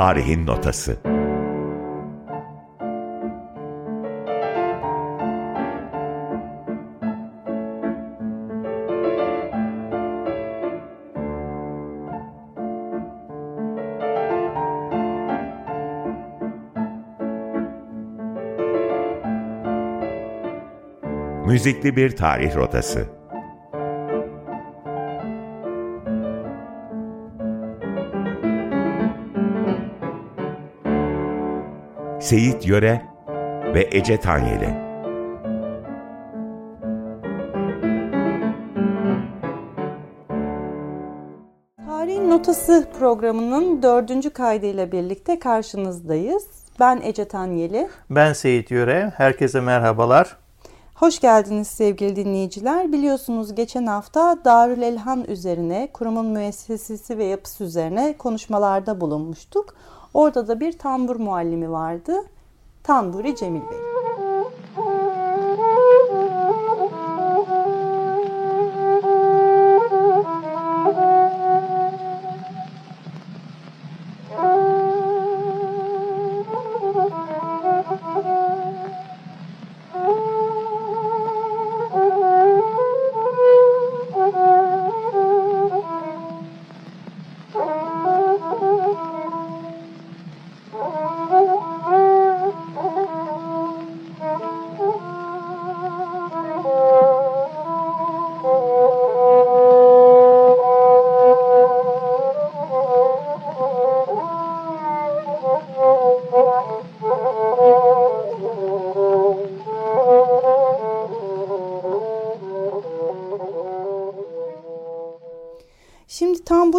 Tarihin Notası Müzikli bir tarih rotası. Seyit Yöre ve Ece Tanyeli. Tarihin Notası programının dördüncü kaydıyla birlikte karşınızdayız. Ben Ece Tanyeli. Ben Seyit Yöre. Herkese merhabalar. Hoş geldiniz sevgili dinleyiciler. Biliyorsunuz geçen hafta Darül Elhan üzerine, kurumun müessesesi ve yapısı üzerine konuşmalarda bulunmuştuk. Orada da bir tambur muallimi vardı. Tamburi Cemil Bey.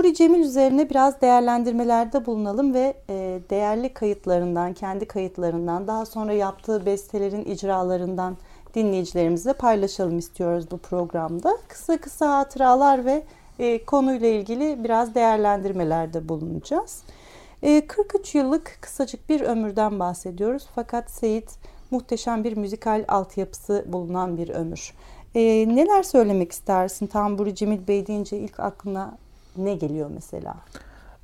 Tamburi Cemil üzerine biraz değerlendirmelerde bulunalım ve e, değerli kayıtlarından, kendi kayıtlarından, daha sonra yaptığı bestelerin icralarından dinleyicilerimizle paylaşalım istiyoruz bu programda. Kısa kısa hatıralar ve e, konuyla ilgili biraz değerlendirmelerde bulunacağız. E, 43 yıllık kısacık bir ömürden bahsediyoruz fakat Seyit muhteşem bir müzikal altyapısı bulunan bir ömür. E, neler söylemek istersin? Tamburi Cemil Bey deyince ilk aklına ne geliyor mesela?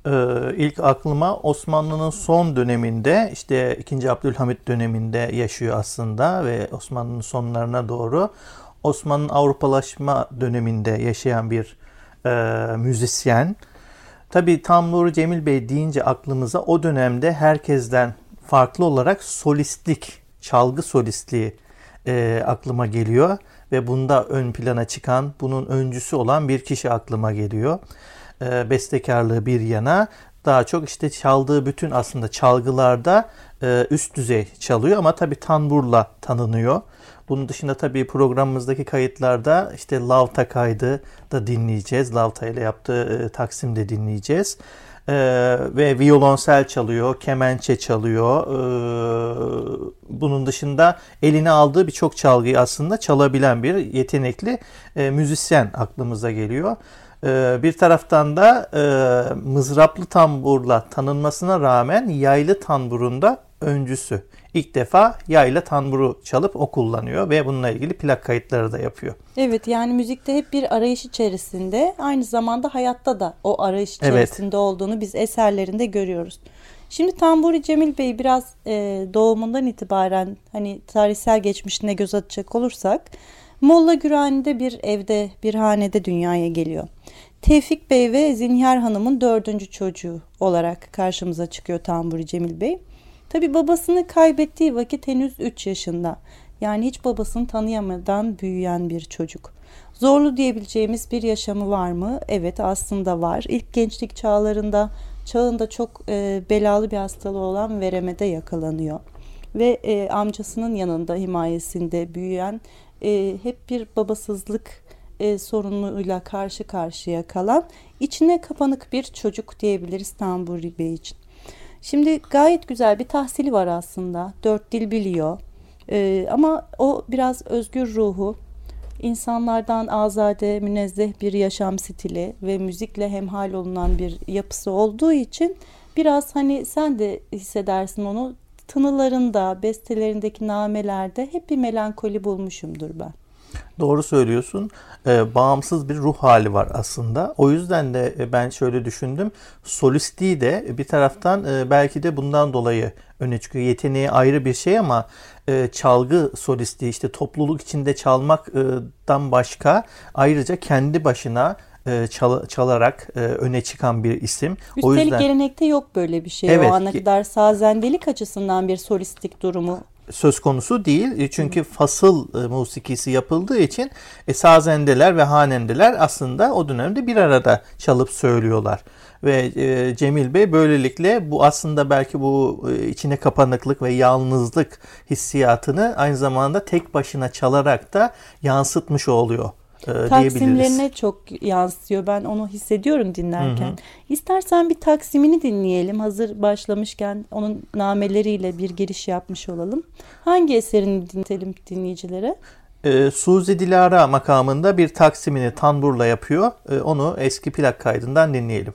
Ee, ilk aklıma Osmanlı'nın son döneminde işte 2. Abdülhamit döneminde yaşıyor aslında ve Osmanlı'nın sonlarına doğru Osmanlı'nın Avrupalaşma döneminde yaşayan bir e, müzisyen. Tabi Tamburi Cemil Bey deyince aklımıza o dönemde herkesten farklı olarak solistlik, çalgı solistliği e, aklıma geliyor ve bunda ön plana çıkan, bunun öncüsü olan bir kişi aklıma geliyor. E, bestekarlığı bir yana daha çok işte çaldığı bütün aslında çalgılarda e, üst düzey çalıyor ama tabi tanburla tanınıyor. Bunun dışında tabii programımızdaki kayıtlarda işte Lavta kaydı da dinleyeceğiz. Lavta ile yaptığı e, Taksim de dinleyeceğiz. Ee, ve violonsel çalıyor, kemençe çalıyor. Ee, bunun dışında eline aldığı birçok çalgıyı aslında çalabilen bir yetenekli e, müzisyen aklımıza geliyor. Ee, bir taraftan da e, mızraplı tamburla tanınmasına rağmen yaylı tamburunda öncüsü. İlk defa yayla tamburu çalıp o kullanıyor ve bununla ilgili plak kayıtları da yapıyor. Evet yani müzikte hep bir arayış içerisinde aynı zamanda hayatta da o arayış içerisinde evet. olduğunu biz eserlerinde görüyoruz. Şimdi Tamburi Cemil Bey biraz e, doğumundan itibaren hani tarihsel geçmişine göz atacak olursak Molla Gürani'de bir evde bir hanede dünyaya geliyor. Tevfik Bey ve Zinhar Hanım'ın dördüncü çocuğu olarak karşımıza çıkıyor Tamburi Cemil Bey. Tabi babasını kaybettiği vakit henüz 3 yaşında. Yani hiç babasını tanıyamadan büyüyen bir çocuk. Zorlu diyebileceğimiz bir yaşamı var mı? Evet aslında var. İlk gençlik çağlarında çağında çok e, belalı bir hastalığı olan veremede yakalanıyor. Ve e, amcasının yanında himayesinde büyüyen e, hep bir babasızlık e, sorunuyla karşı karşıya kalan içine kapanık bir çocuk diyebiliriz Tamburi Bey için. Şimdi gayet güzel bir tahsili var aslında. Dört dil biliyor. Ee, ama o biraz özgür ruhu, insanlardan azade, münezzeh bir yaşam stili ve müzikle hemhal olunan bir yapısı olduğu için biraz hani sen de hissedersin onu tınılarında, bestelerindeki namelerde hep bir melankoli bulmuşumdur ben. Doğru söylüyorsun. Ee, bağımsız bir ruh hali var aslında. O yüzden de e, ben şöyle düşündüm. Solistliği de bir taraftan e, belki de bundan dolayı öne çıkıyor. Yeteneği ayrı bir şey ama e, çalgı solisti işte topluluk içinde çalmaktan başka ayrıca kendi başına e, çal, çalarak e, öne çıkan bir isim. Üstelik o yüzden gelenekte yok böyle bir şey. Evet, o ana kadar sazendelik açısından bir solistik durumu söz konusu değil. E, çünkü fasıl e, musikisi yapıldığı için e, sazendeler ve hanendeler aslında o dönemde bir arada çalıp söylüyorlar. Ve e, Cemil Bey böylelikle bu aslında belki bu e, içine kapanıklık ve yalnızlık hissiyatını aynı zamanda tek başına çalarak da yansıtmış oluyor e, Taksimlerine çok yansıyor. Ben onu hissediyorum dinlerken. Hı hı. İstersen bir Taksim'ini dinleyelim. Hazır başlamışken onun nameleriyle bir giriş yapmış olalım. Hangi eserini dinletelim dinleyicilere? E, Suzi Dilara makamında bir Taksim'ini Tanbur'la yapıyor. E, onu eski plak kaydından dinleyelim.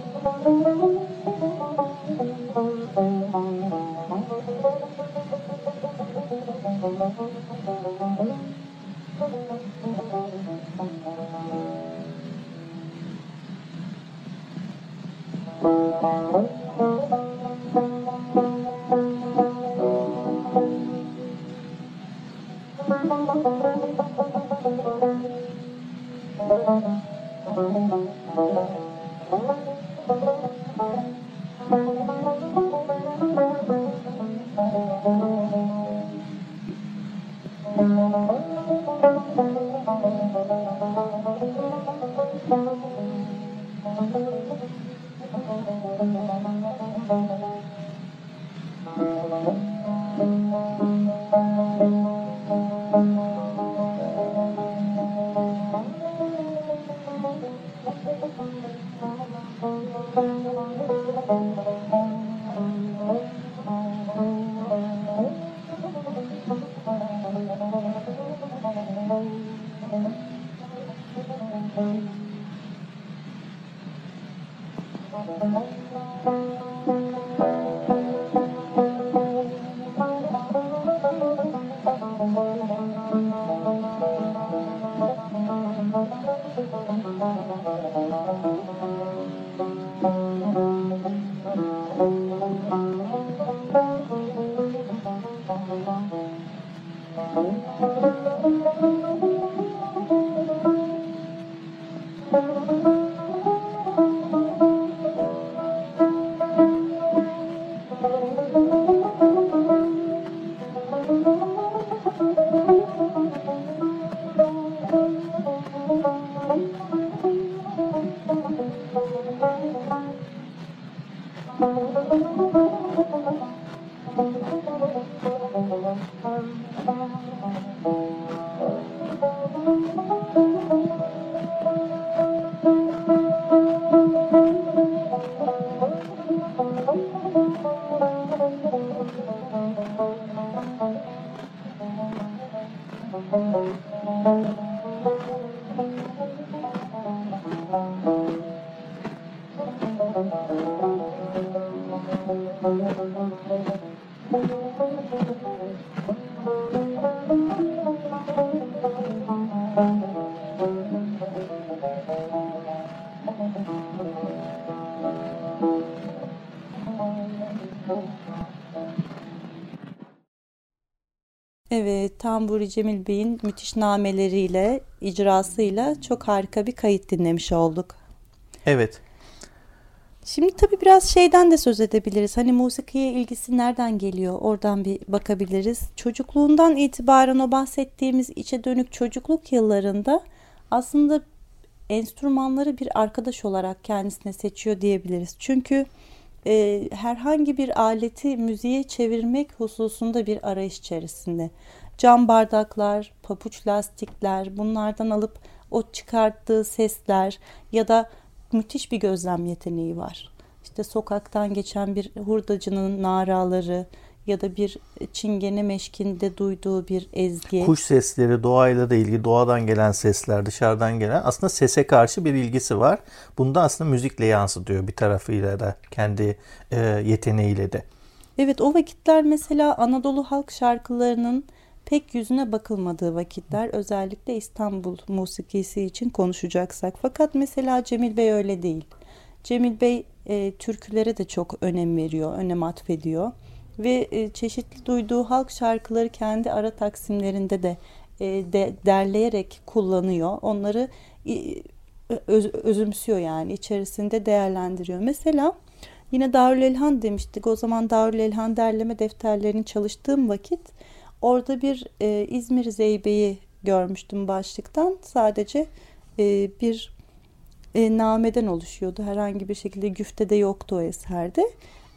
Evet, Tamburi Cemil Bey'in müthiş nameleriyle, icrasıyla çok harika bir kayıt dinlemiş olduk. Evet. Şimdi tabii biraz şeyden de söz edebiliriz. Hani musikiye ilgisi nereden geliyor? Oradan bir bakabiliriz. Çocukluğundan itibaren o bahsettiğimiz içe dönük çocukluk yıllarında aslında enstrümanları bir arkadaş olarak kendisine seçiyor diyebiliriz. Çünkü e, herhangi bir aleti müziğe çevirmek hususunda bir arayış içerisinde. Cam bardaklar, papuç lastikler bunlardan alıp o çıkarttığı sesler ya da müthiş bir gözlem yeteneği var. İşte sokaktan geçen bir hurdacının naraları ya da bir çingene meşkinde duyduğu bir ezgi. Kuş sesleri, doğayla da ilgili, doğadan gelen sesler, dışarıdan gelen aslında sese karşı bir ilgisi var. Bunda aslında müzikle yansıtıyor bir tarafıyla da kendi e, yeteneğiyle de. Evet o vakitler mesela Anadolu halk şarkılarının pek yüzüne bakılmadığı vakitler özellikle İstanbul musikisi için konuşacaksak. Fakat mesela Cemil Bey öyle değil. Cemil Bey e, türkülere de çok önem veriyor, önem atfediyor ve e, çeşitli duyduğu halk şarkıları kendi ara taksimlerinde de, e, de derleyerek kullanıyor. Onları e, öz, özümsüyor yani içerisinde değerlendiriyor. Mesela yine Darül Elhan demiştik. O zaman Darül Elhan derleme defterlerini çalıştığım vakit orada bir e, İzmir Zeybe'yi görmüştüm başlıktan. Sadece e, bir e, nameden oluşuyordu. Herhangi bir şekilde güfte de yoktu o eserde.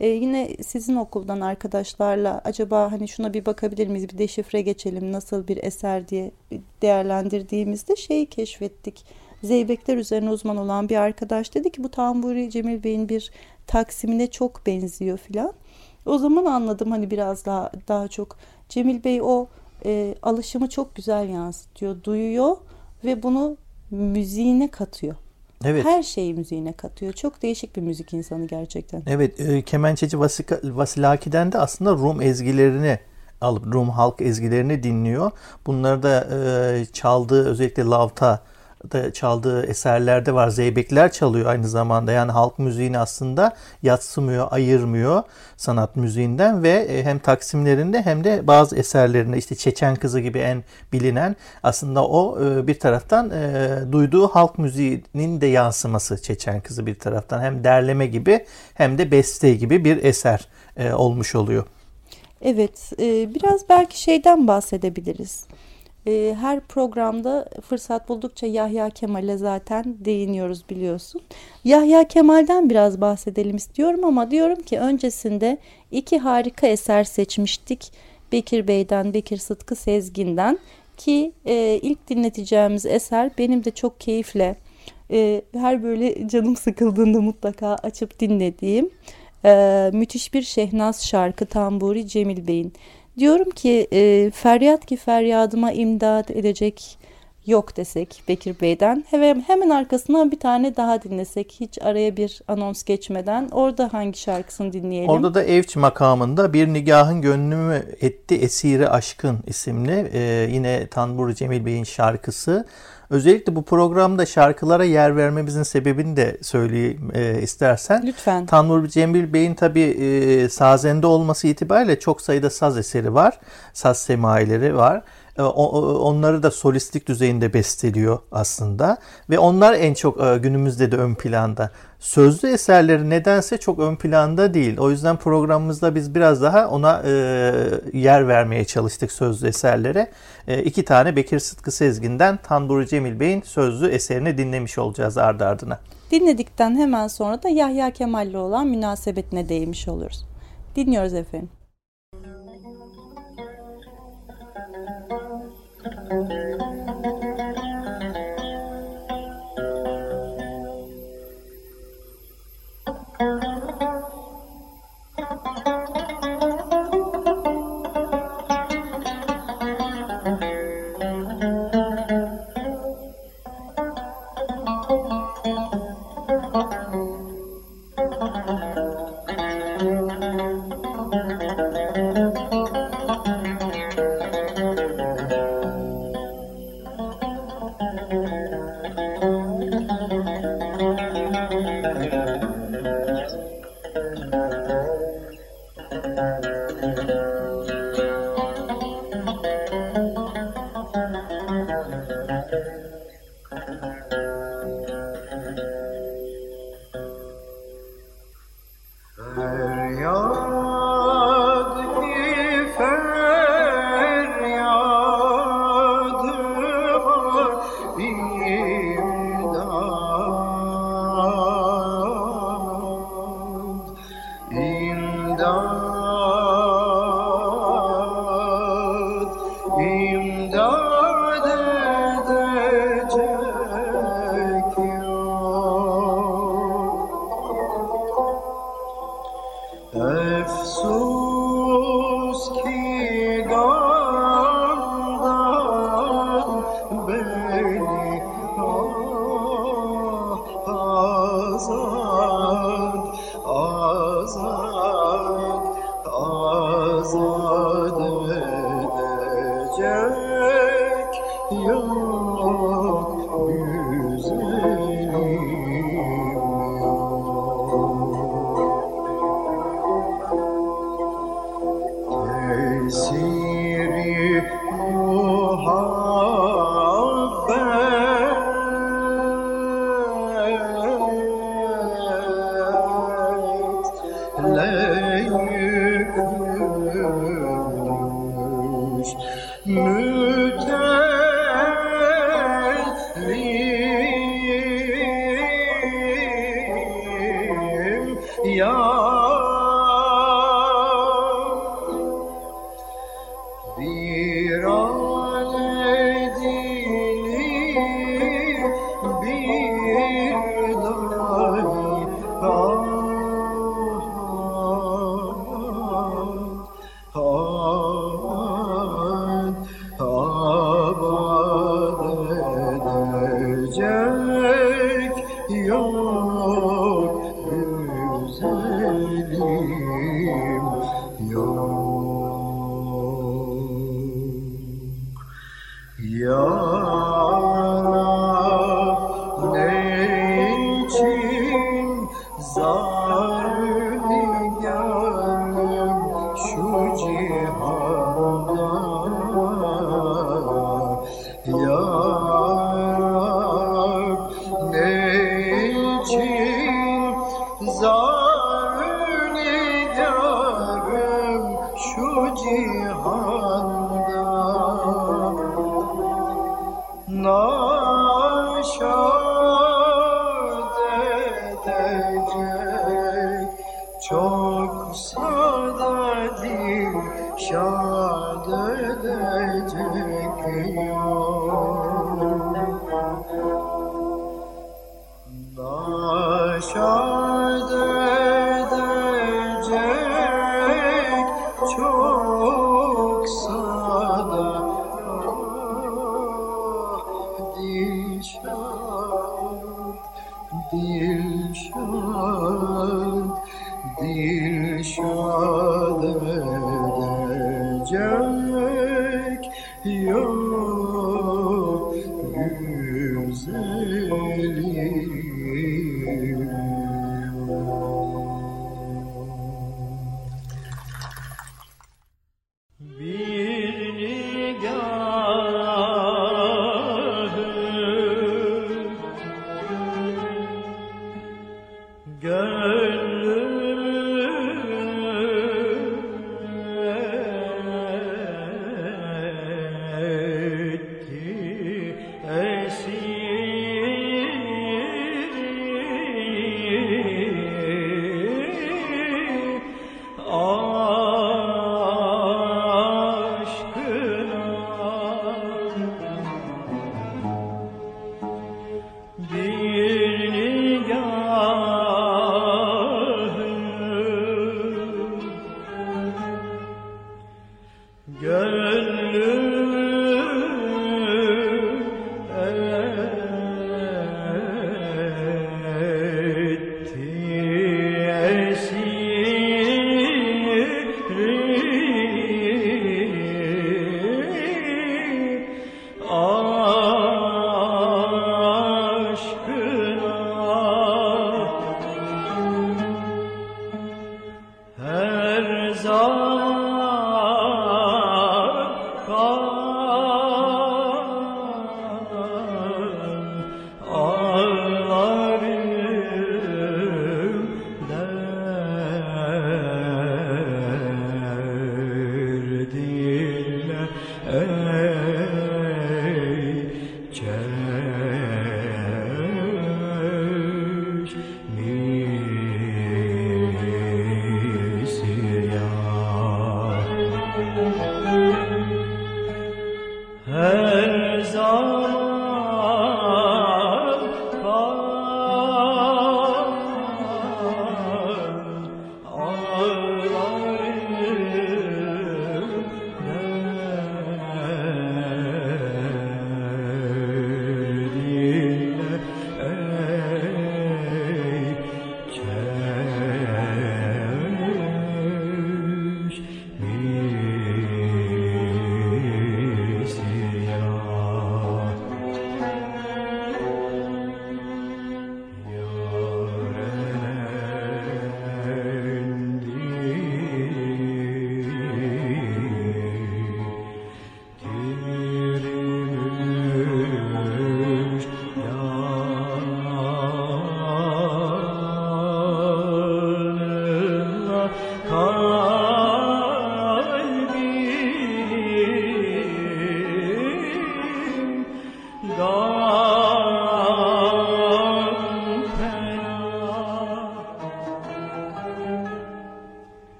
E, yine sizin okuldan arkadaşlarla acaba hani şuna bir bakabilir miyiz, bir deşifre geçelim nasıl bir eser diye değerlendirdiğimizde şeyi keşfettik. Zeybekler üzerine uzman olan bir arkadaş dedi ki bu tamburi Cemil Bey'in bir taksimine çok benziyor filan. O zaman anladım hani biraz daha daha çok Cemil Bey o e, alışımı çok güzel yansıtıyor, duyuyor ve bunu müziğine katıyor. Evet. Her şeyi müziğine katıyor. Çok değişik bir müzik insanı gerçekten. Evet, e, kemençeci Vasika, Vasilaki'den de aslında Rum ezgilerini alıp Rum halk ezgilerini dinliyor. Bunları da e, çaldığı özellikle lavta da çaldığı eserlerde var. Zeybekler çalıyor aynı zamanda. Yani halk müziğini aslında yatsımıyor, ayırmıyor sanat müziğinden ve e, hem taksimlerinde hem de bazı eserlerinde işte Çeçen Kızı gibi en bilinen aslında o e, bir taraftan e, duyduğu halk müziğinin de yansıması Çeçen Kızı bir taraftan hem derleme gibi hem de beste gibi bir eser olmuş oluyor. Evet, biraz belki şeyden bahsedebiliriz. Ee, her programda fırsat buldukça Yahya Kemal'e zaten değiniyoruz biliyorsun. Yahya Kemal'den biraz bahsedelim istiyorum ama diyorum ki öncesinde iki harika eser seçmiştik. Bekir Bey'den, Bekir Sıtkı Sezgin'den ki e, ilk dinleteceğimiz eser benim de çok keyifle e, her böyle canım sıkıldığında mutlaka açıp dinlediğim e, müthiş bir Şehnaz şarkı Tamburi Cemil Bey'in. Diyorum ki e, feryat ki feryadıma imdad edecek yok desek Bekir Bey'den. Hemen, hemen arkasından bir tane daha dinlesek hiç araya bir anons geçmeden orada hangi şarkısını dinleyelim? Orada da Evç makamında Bir Nigahın Gönlümü Etti Esiri Aşkın isimli e, yine Tanbur Cemil Bey'in şarkısı. Özellikle bu programda şarkılara yer vermemizin sebebini de söyleyeyim e, istersen. Lütfen. Tanrı Cemil Bey'in tabi e, sazende olması itibariyle çok sayıda saz eseri var. Saz semaileri var. E, onları da solistik düzeyinde besteliyor aslında ve onlar en çok e, günümüzde de ön planda. Sözlü eserleri nedense çok ön planda değil. O yüzden programımızda biz biraz daha ona e, yer vermeye çalıştık sözlü eserlere. İki tane Bekir Sıtkı Sezgin'den Tanburi Cemil Bey'in sözlü eserini dinlemiş olacağız ardı ardına. Dinledikten hemen sonra da Yahya Kemal'le olan münasebetine değinmiş oluruz. Dinliyoruz efendim.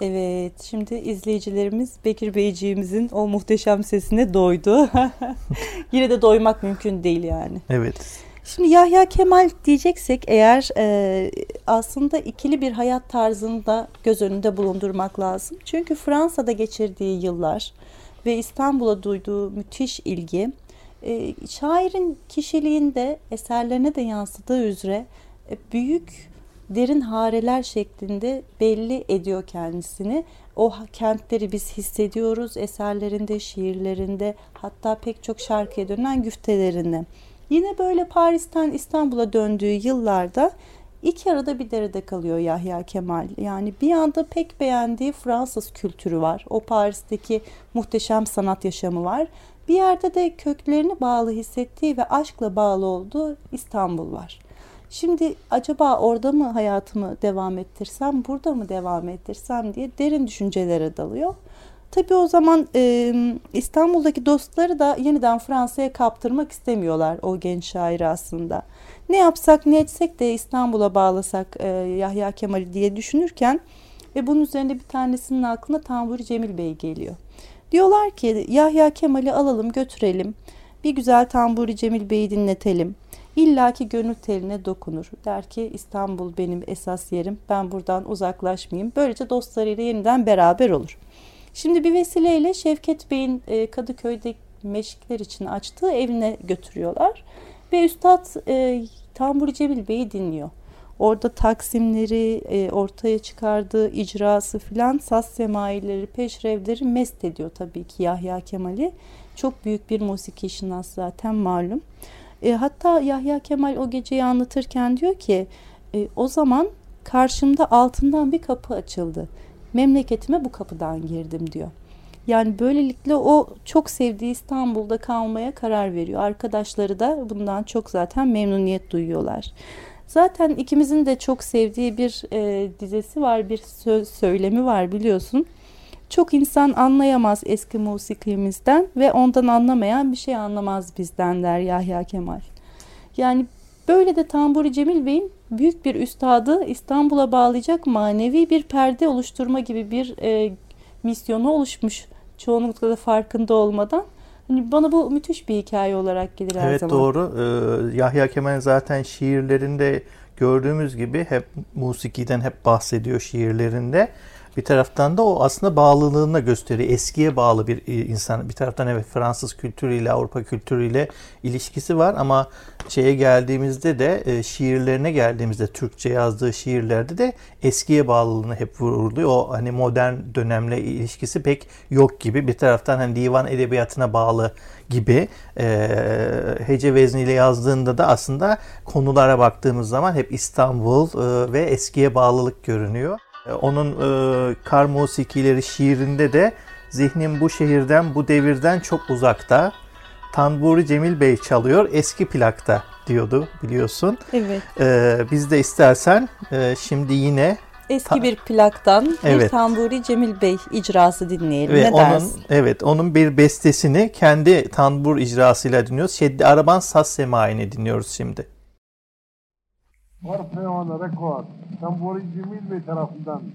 Evet, şimdi izleyicilerimiz Bekir Beyciğimizin o muhteşem sesine doydu. Yine de doymak mümkün değil yani. Evet. Şimdi Yahya Kemal diyeceksek eğer e, aslında ikili bir hayat tarzını da göz önünde bulundurmak lazım. Çünkü Fransa'da geçirdiği yıllar ve İstanbul'a duyduğu müthiş ilgi e, şairin kişiliğinde eserlerine de yansıdığı üzere e, büyük derin hareler şeklinde belli ediyor kendisini. O kentleri biz hissediyoruz eserlerinde, şiirlerinde, hatta pek çok şarkıya dönen güftelerinde. Yine böyle Paris'ten İstanbul'a döndüğü yıllarda iki arada bir derede kalıyor Yahya Kemal. Yani bir anda pek beğendiği Fransız kültürü var. O Paris'teki muhteşem sanat yaşamı var. Bir yerde de köklerini bağlı hissettiği ve aşkla bağlı olduğu İstanbul var. Şimdi acaba orada mı hayatımı devam ettirsem, burada mı devam ettirsem diye derin düşüncelere dalıyor. Tabii o zaman e, İstanbul'daki dostları da yeniden Fransa'ya kaptırmak istemiyorlar o genç şairi aslında. Ne yapsak ne etsek de İstanbul'a bağlasak e, Yahya Kemal'i diye düşünürken ve bunun üzerinde bir tanesinin aklına Tamburi Cemil Bey geliyor. Diyorlar ki Yahya Kemal'i alalım götürelim. Bir güzel Tamburi Cemil Bey'i dinletelim. İlla ki gönül teline dokunur. Der ki İstanbul benim esas yerim. Ben buradan uzaklaşmayayım. Böylece dostlarıyla yeniden beraber olur. Şimdi bir vesileyle Şevket Bey'in e, Kadıköy'de meşkler için açtığı evine götürüyorlar. Ve Üstad e, Tamburi Cemil Bey'i dinliyor. Orada taksimleri, e, ortaya çıkardığı icrası filan saz semaileri, peşrevleri mest ediyor tabii ki Yahya Kemal'i. Çok büyük bir musiki şinas zaten malum. E, hatta Yahya Kemal o geceyi anlatırken diyor ki e, o zaman karşımda altından bir kapı açıldı. Memleketime bu kapıdan girdim diyor. Yani böylelikle o çok sevdiği İstanbul'da kalmaya karar veriyor. Arkadaşları da bundan çok zaten memnuniyet duyuyorlar. Zaten ikimizin de çok sevdiği bir e, dizesi var, bir söz söylemi var biliyorsun. Çok insan anlayamaz eski musikimizden ve ondan anlamayan bir şey anlamaz bizden der Yahya Kemal. Yani böyle de Tamburi Cemil Bey'in büyük bir üstadı İstanbul'a bağlayacak manevi bir perde oluşturma gibi bir e, misyonu oluşmuş. Çoğunlukla da farkında olmadan. Hani bana bu müthiş bir hikaye olarak gelir her evet, zaman. Evet doğru. Ee, Yahya Kemal zaten şiirlerinde gördüğümüz gibi hep musikiden hep bahsediyor şiirlerinde. Bir taraftan da o aslında bağlılığını gösteriyor. Eskiye bağlı bir e, insan. Bir taraftan evet Fransız kültürüyle, Avrupa kültürüyle ilişkisi var ama şeye geldiğimizde de e, şiirlerine geldiğimizde Türkçe yazdığı şiirlerde de eskiye bağlılığını hep vuruluyor. O hani modern dönemle ilişkisi pek yok gibi. Bir taraftan hani divan edebiyatına bağlı gibi e, hece vezniyle yazdığında da aslında konulara baktığımız zaman hep İstanbul e, ve eskiye bağlılık görünüyor. E, onun e, kar musikileri şiirinde de zihnim bu şehirden, bu devirden çok uzakta. Tanburi Cemil Bey çalıyor eski plakta diyordu biliyorsun. Evet. E, biz de istersen e, şimdi yine eski bir plaktan evet. bir Tanburi Cemil Bey icrası dinleyelim. Ve ne onun, dersin? Evet onun bir bestesini kendi tanbur icrasıyla dinliyoruz. Şeddi Araban Saz Semai'ni dinliyoruz şimdi. Harpe on record. Tambori جمیل به طرف دن.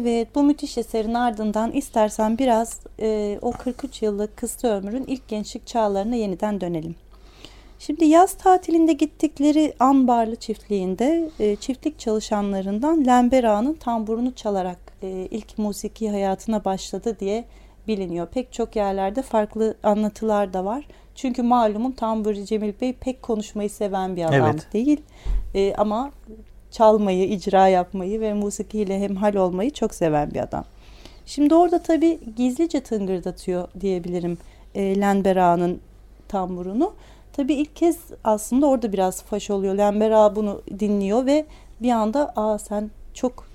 Evet bu müthiş eserin ardından istersen biraz e, o 43 yıllık kısa ömrün ilk gençlik çağlarına yeniden dönelim. Şimdi yaz tatilinde gittikleri Anbarlı çiftliğinde e, çiftlik çalışanlarından Lembera'nın tamburunu çalarak e, ilk musiki hayatına başladı diye biliniyor. Pek çok yerlerde farklı anlatılar da var. Çünkü malumun tamburi Cemil Bey pek konuşmayı seven bir adam Evet. değil. E, ama çalmayı, icra yapmayı ve musikiyle hemhal olmayı çok seven bir adam. Şimdi orada tabii gizlice tıngırdatıyor diyebilirim e, Lenbera'nın tamburunu. Tabii ilk kez aslında orada biraz faş oluyor. Lembera bunu dinliyor ve bir anda aa sen çok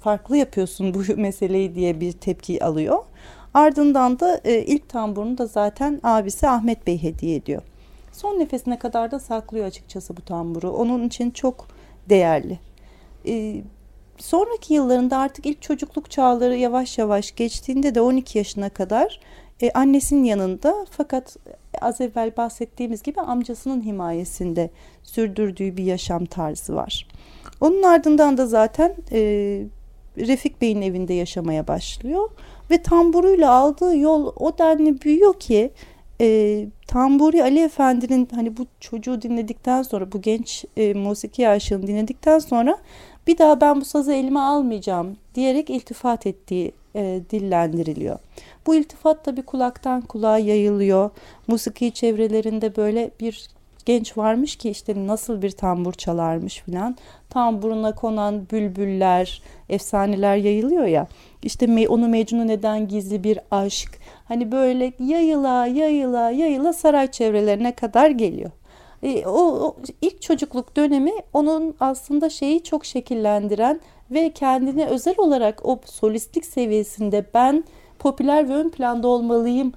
farklı yapıyorsun bu meseleyi diye bir tepki alıyor. Ardından da e, ilk tamburunu da zaten abisi Ahmet Bey hediye ediyor. Son nefesine kadar da saklıyor açıkçası bu tamburu. Onun için çok değerli. E, sonraki yıllarında artık ilk çocukluk çağları yavaş yavaş geçtiğinde de 12 yaşına kadar e, annesinin yanında fakat az evvel bahsettiğimiz gibi amcasının himayesinde sürdürdüğü bir yaşam tarzı var. Onun ardından da zaten e, Refik Bey'in evinde yaşamaya başlıyor ve tamburuyla aldığı yol o denli büyüyor ki e, Tamburi Ali Efendi'nin hani bu çocuğu dinledikten sonra bu genç e, musiki aşığını dinledikten sonra bir daha ben bu sazı elime almayacağım diyerek iltifat ettiği e, dillendiriliyor. Bu iltifat tabi kulaktan kulağa yayılıyor. Musiki çevrelerinde böyle bir genç varmış ki işte nasıl bir tambur çalarmış filan. Tamburuna konan bülbüller, efsaneler yayılıyor ya. İşte onu Mecnun eden gizli bir aşk. Hani böyle yayıla yayıla yayıla saray çevrelerine kadar geliyor. E, o, o ilk çocukluk dönemi onun aslında şeyi çok şekillendiren ve kendine özel olarak o solistlik seviyesinde ben popüler ve ön planda olmalıyım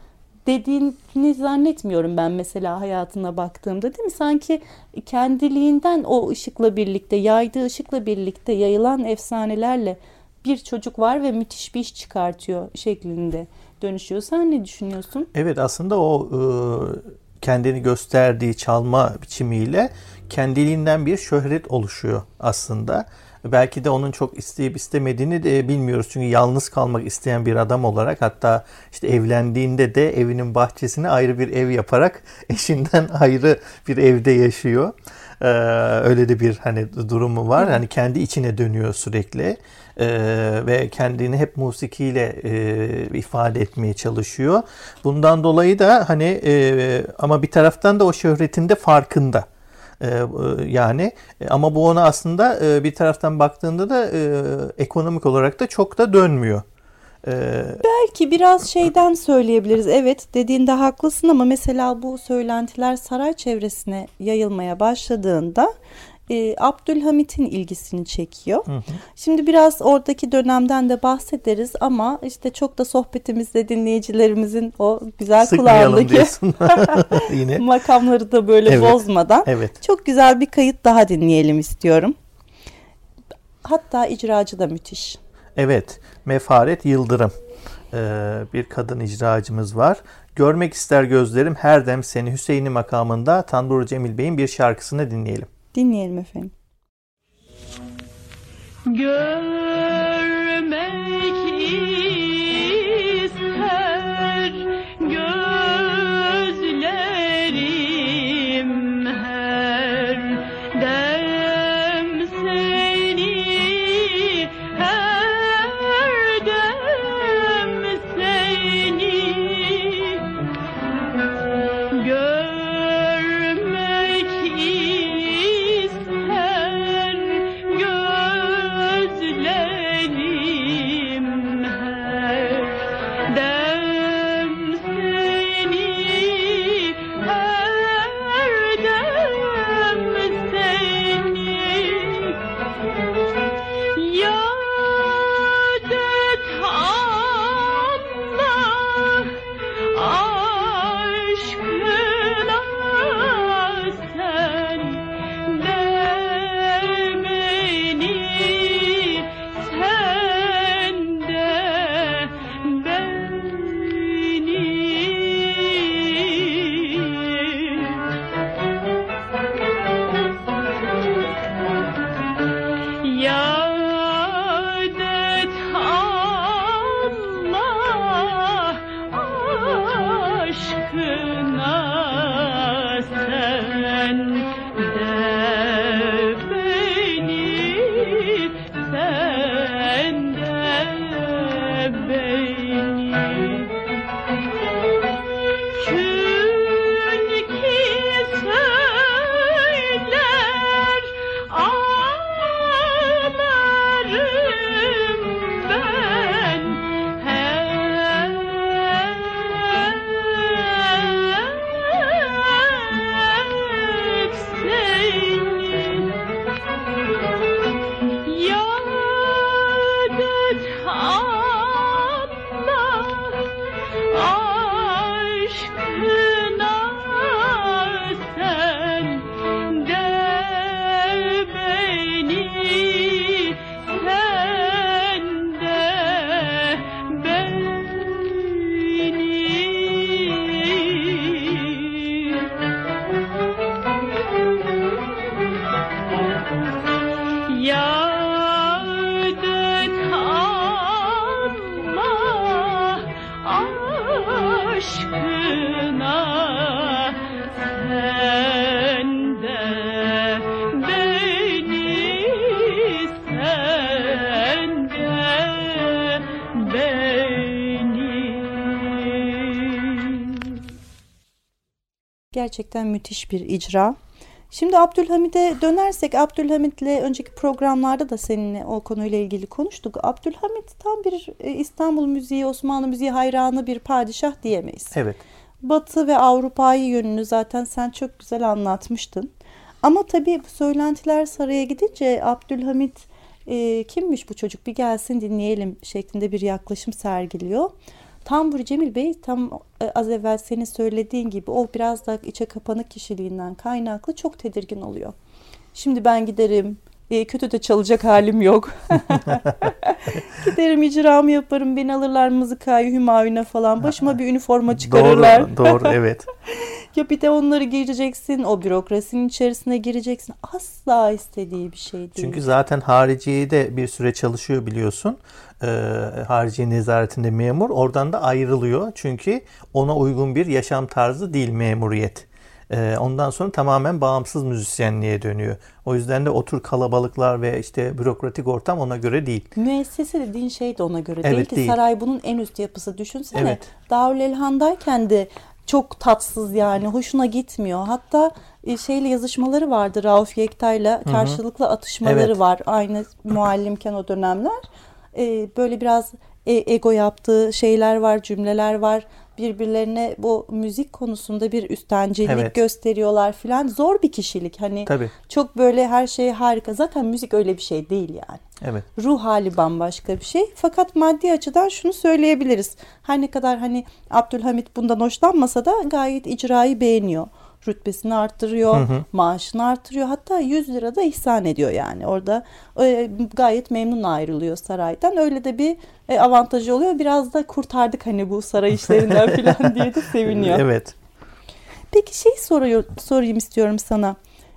dediğini zannetmiyorum ben mesela hayatına baktığımda değil mi? Sanki kendiliğinden o ışıkla birlikte, yaydığı ışıkla birlikte yayılan efsanelerle bir çocuk var ve müthiş bir iş çıkartıyor şeklinde dönüşüyor. Sen ne düşünüyorsun? Evet aslında o e, kendini gösterdiği çalma biçimiyle kendiliğinden bir şöhret oluşuyor aslında. Belki de onun çok isteyip istemediğini de bilmiyoruz. Çünkü yalnız kalmak isteyen bir adam olarak hatta işte evlendiğinde de evinin bahçesine ayrı bir ev yaparak eşinden ayrı bir evde yaşıyor. Ee, öyle de bir hani durumu var. Hani kendi içine dönüyor sürekli. Ee, ve kendini hep musikiyle e, ifade etmeye çalışıyor. Bundan dolayı da hani e, ama bir taraftan da o şöhretinde farkında. Ee, yani ama bu ona aslında e, bir taraftan baktığında da e, ekonomik olarak da çok da dönmüyor. Ee, Belki biraz şeyden söyleyebiliriz. Evet dediğinde haklısın ama mesela bu söylentiler saray çevresine yayılmaya başladığında e, Abdülhamit'in ilgisini çekiyor. Hı hı. Şimdi biraz oradaki dönemden de bahsederiz ama işte çok da sohbetimizde dinleyicilerimizin o güzel kulağındaki Yine. makamları da böyle evet. bozmadan evet. çok güzel bir kayıt daha dinleyelim istiyorum. Hatta icracı da müthiş. Evet, Mefaret Yıldırım ee, bir kadın icracımız var. Görmek ister gözlerim her dem seni Hüseyin'i makamında Tanbur Cemil Bey'in bir şarkısını dinleyelim. Dinleyelim efendim. Görmek ister Gerçekten müthiş bir icra. Şimdi Abdülhamid'e dönersek Abdülhamid'le önceki programlarda da seninle o konuyla ilgili konuştuk. Abdülhamid tam bir e, İstanbul müziği, Osmanlı müziği hayranı bir padişah diyemeyiz. Evet. Batı ve Avrupa'yı yönünü zaten sen çok güzel anlatmıştın. Ama tabii bu söylentiler saraya gidince Abdülhamit e, kimmiş bu çocuk bir gelsin dinleyelim şeklinde bir yaklaşım sergiliyor. Tamburi Cemil Bey tam e, az evvel senin söylediğin gibi o biraz da içe kapanık kişiliğinden kaynaklı çok tedirgin oluyor. Şimdi ben giderim e, kötü de çalacak halim yok. giderim icramı yaparım beni alırlar mızıkayı Hümayun'a falan başıma bir üniforma çıkarırlar. Doğru, doğru evet. Ya bir de onları gireceksin, o bürokrasinin içerisine gireceksin. Asla istediği bir şey değil. Çünkü zaten hariciye de bir süre çalışıyor biliyorsun. Ee, hariciye nezaretinde memur. Oradan da ayrılıyor. Çünkü ona uygun bir yaşam tarzı değil memuriyet. Ee, ondan sonra tamamen bağımsız müzisyenliğe dönüyor. O yüzden de otur kalabalıklar ve işte bürokratik ortam ona göre değil. Müessese dediğin şey de ona göre değil Evet, ki. değil. Saray bunun en üst yapısı. Düşünsene Evet. Darül Elhan'dayken de çok tatsız yani. Hoşuna gitmiyor. Hatta e, şeyle yazışmaları vardı Rauf Yekta'yla karşılıklı atışmaları Evet. var. Aynı muallimken o dönemler. E, böyle biraz e, ego yaptığı şeyler var, cümleler var. Birbirlerine bu müzik konusunda bir üstencilik Evet. gösteriyorlar filan. Zor bir kişilik. Hani Tabii. çok böyle her şey harika. Zaten müzik öyle bir şey değil yani. Evet. Ruh hali bambaşka bir şey. Fakat maddi açıdan şunu söyleyebiliriz. Her ne kadar hani Abdülhamit bundan hoşlanmasa da gayet icrayı beğeniyor. Rütbesini arttırıyor, maaşını arttırıyor. Hatta 100 lira da ihsan ediyor yani. Orada e, gayet memnun ayrılıyor saraydan. Öyle de bir e, avantajı oluyor. Biraz da kurtardık hani bu saray işlerinden falan diye de seviniyor. Evet. Peki şey soruyor, sorayım istiyorum sana.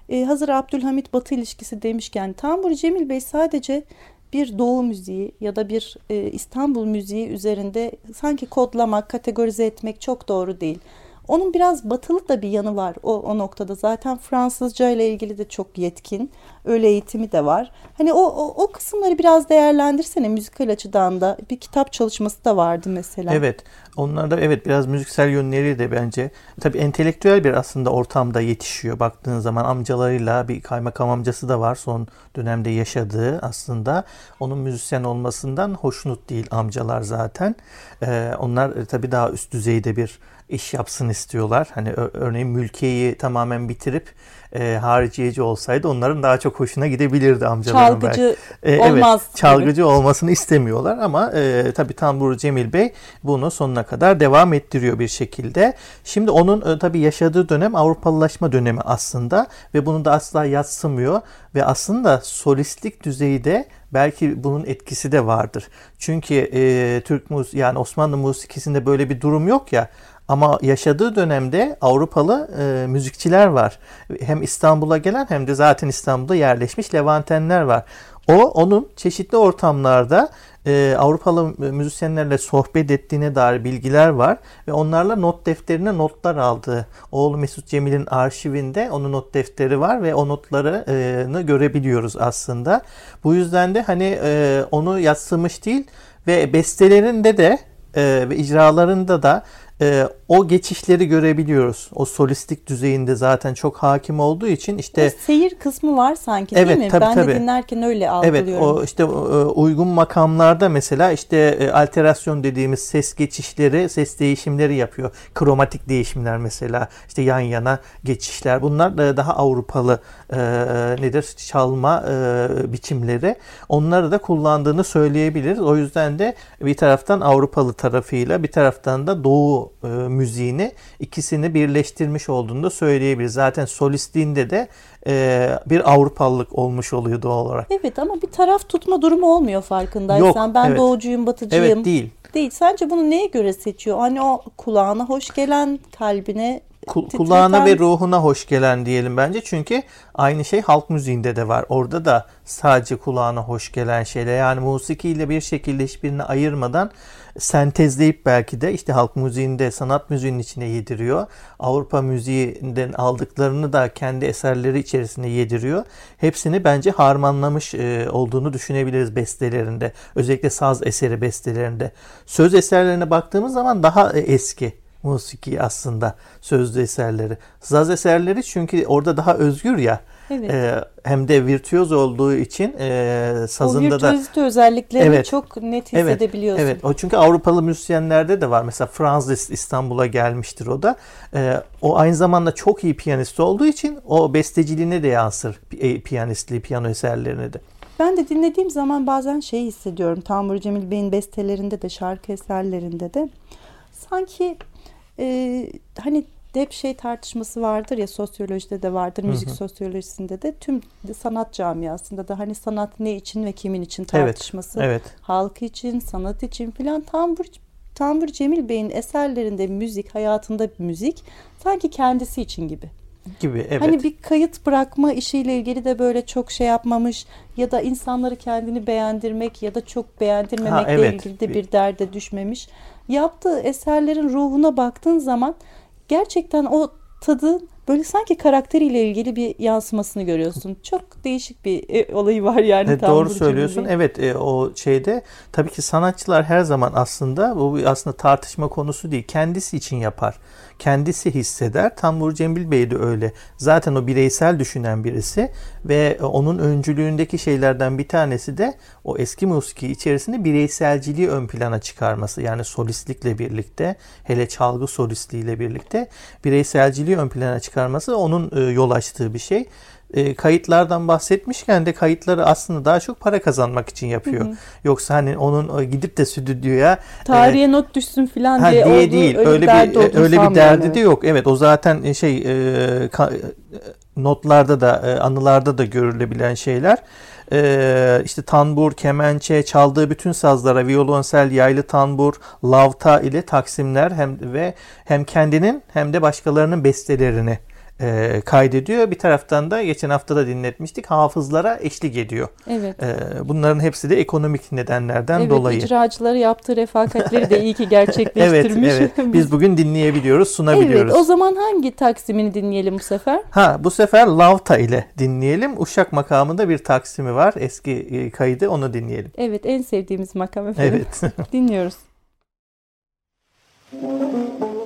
Ee, hazır Abdülhamit Batı ilişkisi demişken Tamburi Cemil Bey sadece bir Doğu müziği ya da bir e, İstanbul müziği üzerinde sanki kodlamak, kategorize etmek çok doğru değil. Onun biraz batılı da bir yanı var o, o noktada. Zaten Fransızca ile ilgili de çok yetkin. Öyle eğitimi de var. Hani o, o, o kısımları biraz değerlendirsene müzikal açıdan da. Bir kitap çalışması da vardı mesela. Evet. Onlarda evet biraz müziksel yönleri de bence tabii entelektüel bir aslında ortamda yetişiyor baktığın zaman amcalarıyla bir kaymakam amcası da var son dönemde yaşadığı aslında onun müzisyen olmasından hoşnut değil amcalar zaten. Ee, onlar e, tabii daha üst düzeyde bir iş yapsın istiyorlar. Hani örneğin mülkiyeyi tamamen bitirip e, hariciyeci olsaydı onların daha çok hoşuna gidebilirdi amcaların belki. Çalgıcı E, olmaz Evet, gibi. çalgıcı olmasını istemiyorlar ama e, tabii Tambur Cemil Bey bunu sonuna kadar devam ettiriyor bir şekilde. Şimdi onun e, tabii yaşadığı dönem Avrupalılaşma dönemi aslında ve bunu da asla yatsımıyor ve aslında solistlik düzeyde belki bunun etkisi de vardır. Çünkü e, Türk mus yani Osmanlı musikisinde böyle bir durum yok ya. Ama yaşadığı dönemde Avrupalı e, müzikçiler var. Hem İstanbul'a gelen hem de zaten İstanbul'da yerleşmiş Levantenler var. O onun çeşitli ortamlarda e, Avrupalı müzisyenlerle sohbet ettiğine dair bilgiler var ve onlarla not defterine notlar aldığı. Oğlu Mesut Cemil'in arşivinde onun not defteri var ve o notlarını görebiliyoruz aslında. Bu yüzden de hani e, onu yatsımış değil ve bestelerinde de e, ve icralarında da e, o geçişleri görebiliyoruz. O solistik düzeyinde zaten çok hakim olduğu için işte Bir seyir kısmı var sanki Evet, değil mi? tabii, ben tabii. de dinlerken öyle Evet algılıyorum. o işte e, uygun makamlarda mesela işte e, alterasyon dediğimiz ses geçişleri, ses değişimleri yapıyor. Kromatik değişimler mesela işte yan yana geçişler. Bunlar da daha Avrupalı e, nedir çalma e, biçimleri. Onları da kullandığını söyleyebiliriz. O yüzden de bir taraftan Avrupalı tarafıyla bir taraftan da Doğu e, müziğini ikisini birleştirmiş olduğunu da söyleyebiliriz. Zaten solistliğinde de e, bir Avrupalılık olmuş oluyor doğal olarak. Evet ama bir taraf tutma durumu olmuyor farkındaysan. Yok, ben evet. doğucuyum, batıcıyım. Evet değil. Değil. Sence bunu neye göre seçiyor? Hani o kulağına hoş gelen, kalbine kulağına ve ruhuna hoş gelen diyelim bence. Çünkü aynı şey halk müziğinde de var. Orada da sadece kulağına hoş gelen şeyler. Yani musikiyle bir şekilde hiçbirini ayırmadan sentezleyip belki de işte halk müziğinde sanat müziğinin içine yediriyor. Avrupa müziğinden aldıklarını da kendi eserleri içerisine yediriyor. Hepsini bence harmanlamış e, olduğunu düşünebiliriz bestelerinde. Özellikle saz eseri bestelerinde. Söz eserlerine baktığımız zaman daha e, eski musiki aslında sözlü eserleri. Saz eserleri çünkü orada daha özgür ya. Evet. E, hem de virtüöz olduğu için e, o sazında da virtüözite özelliklerini Evet. çok net hissedebiliyorsun. Evet, o çünkü Avrupalı müzisyenlerde de var. Mesela Franz Liszt İstanbul'a gelmiştir o da. Ee, o aynı zamanda çok iyi piyanist olduğu için o besteciliğine de yansır. e, Piyanistliği, piyano eserlerine de. Ben de dinlediğim zaman bazen şey hissediyorum. Tambur Cemil Bey'in bestelerinde de şarkı eserlerinde de sanki e, hani hep şey tartışması vardır ya sosyolojide de vardır, müzik sosyolojisinde de tüm sanat camiasında da hani sanat ne için ve kimin için tartışması. Evet. Halk için, sanat için filan Tambur Tambur Cemil Bey'in eserlerinde müzik, hayatında müzik sanki kendisi için gibi. Gibi evet. Hani bir kayıt bırakma işiyle ilgili de böyle çok şey yapmamış ya da insanları kendini beğendirmek ya da çok beğendirmemekle Ha, evet. ilgili de bir derde düşmemiş. Yaptığı eserlerin ruhuna baktığın zaman gerçekten o tadı böyle sanki karakteriyle ilgili bir yansımasını görüyorsun. Çok değişik bir e, olayı var yani. Tambur doğru söylüyorsun. Bey'in. Evet e, o şeyde tabii ki sanatçılar her zaman aslında bu aslında tartışma konusu değil. Kendisi için yapar. Kendisi hisseder. Tambur Cemil Bey de öyle. Zaten o bireysel düşünen birisi ve e, onun öncülüğündeki şeylerden bir tanesi de o eski musiki içerisinde bireyselciliği ön plana çıkarması. Yani solistlikle birlikte hele çalgı solistliğiyle birlikte bireyselciliği ön plana çıkarması onun e, yol açtığı bir şey e, kayıtlardan bahsetmişken de kayıtları aslında daha çok para kazanmak için yapıyor. Yoksa hani onun e, gidip de stüdyoya e, Tarihe not düşsün filan ha, diye, diye olduğu, değil öyle, öyle bir derdi olduğunu öyle bir derdi evet. de yok. Evet o zaten e, şey e, ka- e, notlarda da e, anılarda da görülebilen şeyler. E, işte tanbur, kemençe, çaldığı bütün sazlara violonsel, yaylı tanbur, lavta ile taksimler hem ve hem kendinin hem de başkalarının bestelerini e, kaydediyor. Bir taraftan da geçen hafta da dinletmiştik hafızlara eşlik ediyor. Evet. E, bunların hepsi de ekonomik nedenlerden Evet, dolayı. icracıları yaptığı refakatleri de iyi ki Evet, gerçekleştirmiş. evet. Biz bugün dinleyebiliyoruz, sunabiliyoruz. Evet, o zaman hangi taksimini dinleyelim bu sefer? Ha bu sefer Lavta ile dinleyelim. Uşak makamında bir taksimi var. Eski e, kaydı onu dinleyelim. Evet, en sevdiğimiz makam efendim. Evet. Dinliyoruz.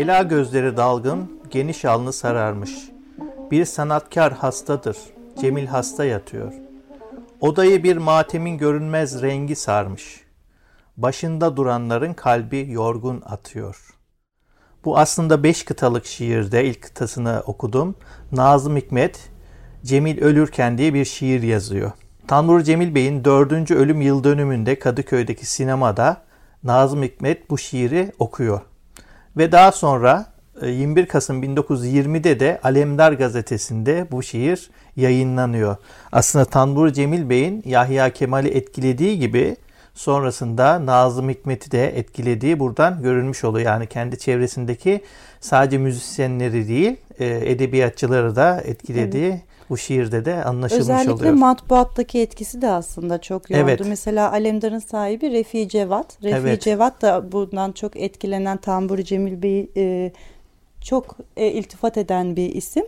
Ela gözleri dalgın, geniş alnı sararmış. Bir sanatkar hastadır, Cemil hasta yatıyor. Odayı bir matemin görünmez rengi sarmış. Başında duranların kalbi yorgun atıyor. Bu aslında beş kıtalık şiirde ilk kıtasını okudum. Nazım Hikmet, Cemil Ölürken diye bir şiir yazıyor. Tanrı Cemil Bey'in dördüncü ölüm yıl dönümünde Kadıköy'deki sinemada Nazım Hikmet bu şiiri okuyor. Ve daha sonra 21 e, Kasım 1920'de de Alemdar gazetesinde bu şiir yayınlanıyor. Aslında Tanbur Cemil Bey'in Yahya Kemal'i etkilediği gibi sonrasında Nazım Hikmet'i de etkilediği buradan görülmüş oluyor. Yani kendi çevresindeki sadece müzisyenleri değil e, edebiyatçıları da etkilediği evet. Bu şiirde de anlaşılmış Özellikle oluyor. Özellikle matbuattaki etkisi de aslında çok yoğundu. Evet. Mesela Alemdar'ın sahibi Refi Cevat. Refi evet. Cevat da bundan çok etkilenen Tamburi Cemil Bey'i e, çok e, iltifat eden bir isim.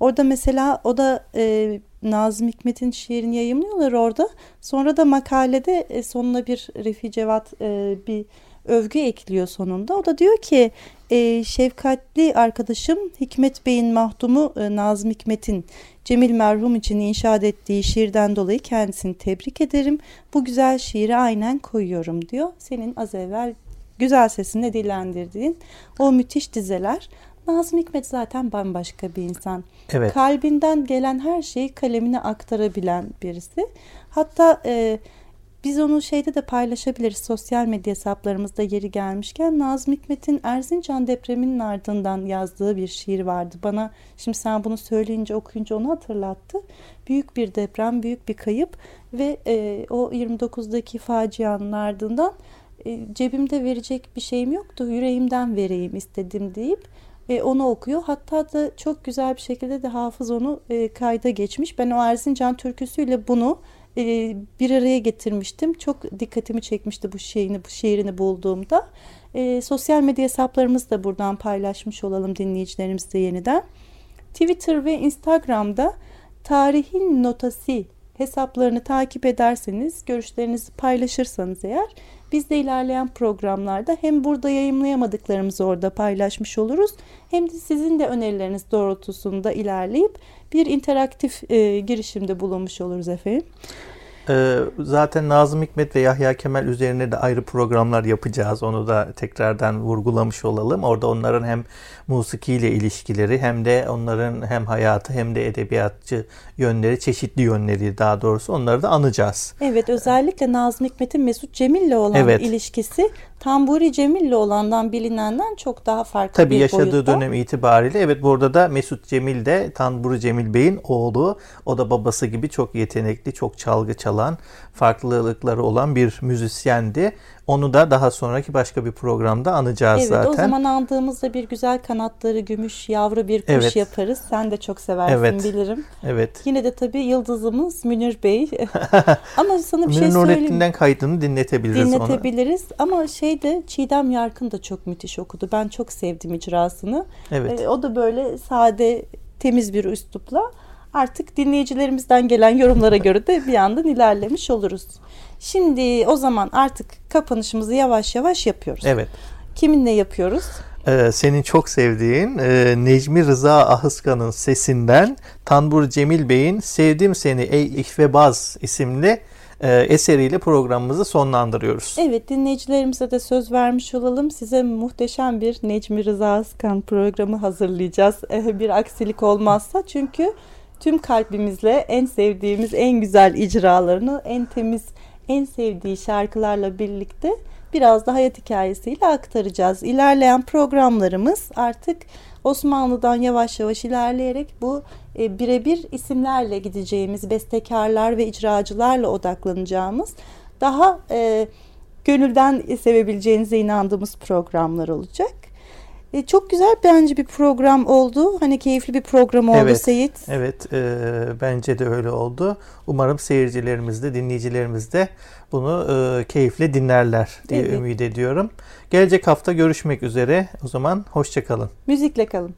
Orada mesela o da e, Nazım Hikmet'in şiirini yayımlıyorlar orada. Sonra da makalede e, sonuna bir Refi Cevat e, bir övgü ekliyor sonunda. O da diyor ki e, şefkatli arkadaşım Hikmet Bey'in mahdumu e, Nazım Hikmet'in Cemil merhum için inşaat ettiği şiirden dolayı kendisini tebrik ederim. Bu güzel şiiri aynen koyuyorum diyor. Senin az evvel güzel sesinde dillendirdiğin o müthiş dizeler. Nazım Hikmet zaten bambaşka bir insan. Evet. Kalbinden gelen her şeyi kalemine aktarabilen birisi. Hatta e, biz onu şeyde de paylaşabiliriz sosyal medya hesaplarımızda yeri gelmişken Nazım Hikmet'in Erzincan depreminin ardından yazdığı bir şiir vardı. Bana şimdi sen bunu söyleyince okuyunca onu hatırlattı. Büyük bir deprem, büyük bir kayıp ve e, o 29'daki facianın ardından e, cebimde verecek bir şeyim yoktu. Yüreğimden vereyim istedim deyip e, onu okuyor. Hatta da çok güzel bir şekilde de hafız onu e, kayda geçmiş. Ben o Erzincan türküsüyle bunu e, bir araya getirmiştim. Çok dikkatimi çekmişti bu şeyini, bu şiirini bulduğumda. E, sosyal medya hesaplarımızı da buradan paylaşmış olalım dinleyicilerimizle yeniden. Twitter ve Instagram'da tarihin notası hesaplarını takip ederseniz, görüşlerinizi paylaşırsanız eğer biz de ilerleyen programlarda hem burada yayımlayamadıklarımızı orada paylaşmış oluruz hem de sizin de önerileriniz doğrultusunda ilerleyip bir interaktif e, girişimde bulunmuş oluruz efendim. Ee, zaten Nazım Hikmet ve Yahya Kemal üzerine de ayrı programlar yapacağız. Onu da tekrardan vurgulamış olalım. Orada onların hem musikiyle ilişkileri hem de onların hem hayatı hem de edebiyatçı yönleri, çeşitli yönleri daha doğrusu onları da anacağız. Evet özellikle Nazım Hikmet'in Mesut Cemil'le olan evet. ilişkisi Tamburi Cemil'le olandan bilinenden çok daha farklı Tabii bir yaşadığı boyutta. dönem itibariyle evet burada da Mesut Cemil de Tamburi Cemil Bey'in oğlu. O da babası gibi çok yetenekli, çok çalgı çalan, farklılıkları olan bir müzisyendi. Onu da daha sonraki başka bir programda anacağız evet, zaten. Evet o zaman andığımızda bir güzel kanatları gümüş yavru bir kuş evet. yaparız. Sen de çok seversin evet. bilirim. Evet. Yine de tabii yıldızımız Münir Bey. Ama sana bir şey söyleyeyim. Nurettin'den kaydını dinletebiliriz Dinletebiliriz ona. ama şey de Çiğdem Yarkın da çok müthiş okudu. Ben çok sevdim icrasını. Evet. Ee, o da böyle sade temiz bir üslupla artık dinleyicilerimizden gelen yorumlara göre de bir yandan ilerlemiş oluruz. Şimdi o zaman artık kapanışımızı yavaş yavaş yapıyoruz. Evet. Kiminle yapıyoruz? Ee, senin çok sevdiğin e, Necmi Rıza Ahıskan'ın sesinden Tanbur Cemil Bey'in Sevdim Seni Ey İhvebaz isimli e, eseriyle programımızı sonlandırıyoruz. Evet dinleyicilerimize de söz vermiş olalım. Size muhteşem bir Necmi Rıza Ahıskan programı hazırlayacağız. E, bir aksilik olmazsa çünkü tüm kalbimizle en sevdiğimiz en güzel icralarını en temiz en sevdiği şarkılarla birlikte biraz da hayat hikayesiyle aktaracağız. İlerleyen programlarımız artık Osmanlı'dan yavaş yavaş ilerleyerek bu e, birebir isimlerle gideceğimiz bestekarlar ve icracılarla odaklanacağımız daha e, gönülden sevebileceğinize inandığımız programlar olacak. E, çok güzel bence bir program oldu. Hani keyifli bir program oldu Evet, Seyit. Evet, e, bence de öyle oldu. Umarım seyircilerimiz de, dinleyicilerimiz de bunu e, keyifle dinlerler diye Evet. ümit ediyorum. Gelecek hafta görüşmek üzere. O zaman hoşçakalın. Müzikle kalın.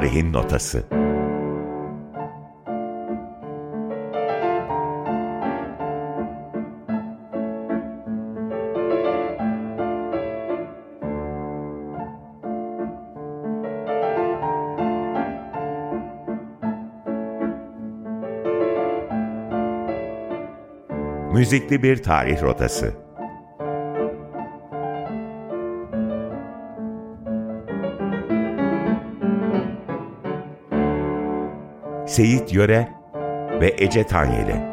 Tarihin Notası Müzikli bir tarih rotası. Seyit Yöre ve Ece Tanyeli.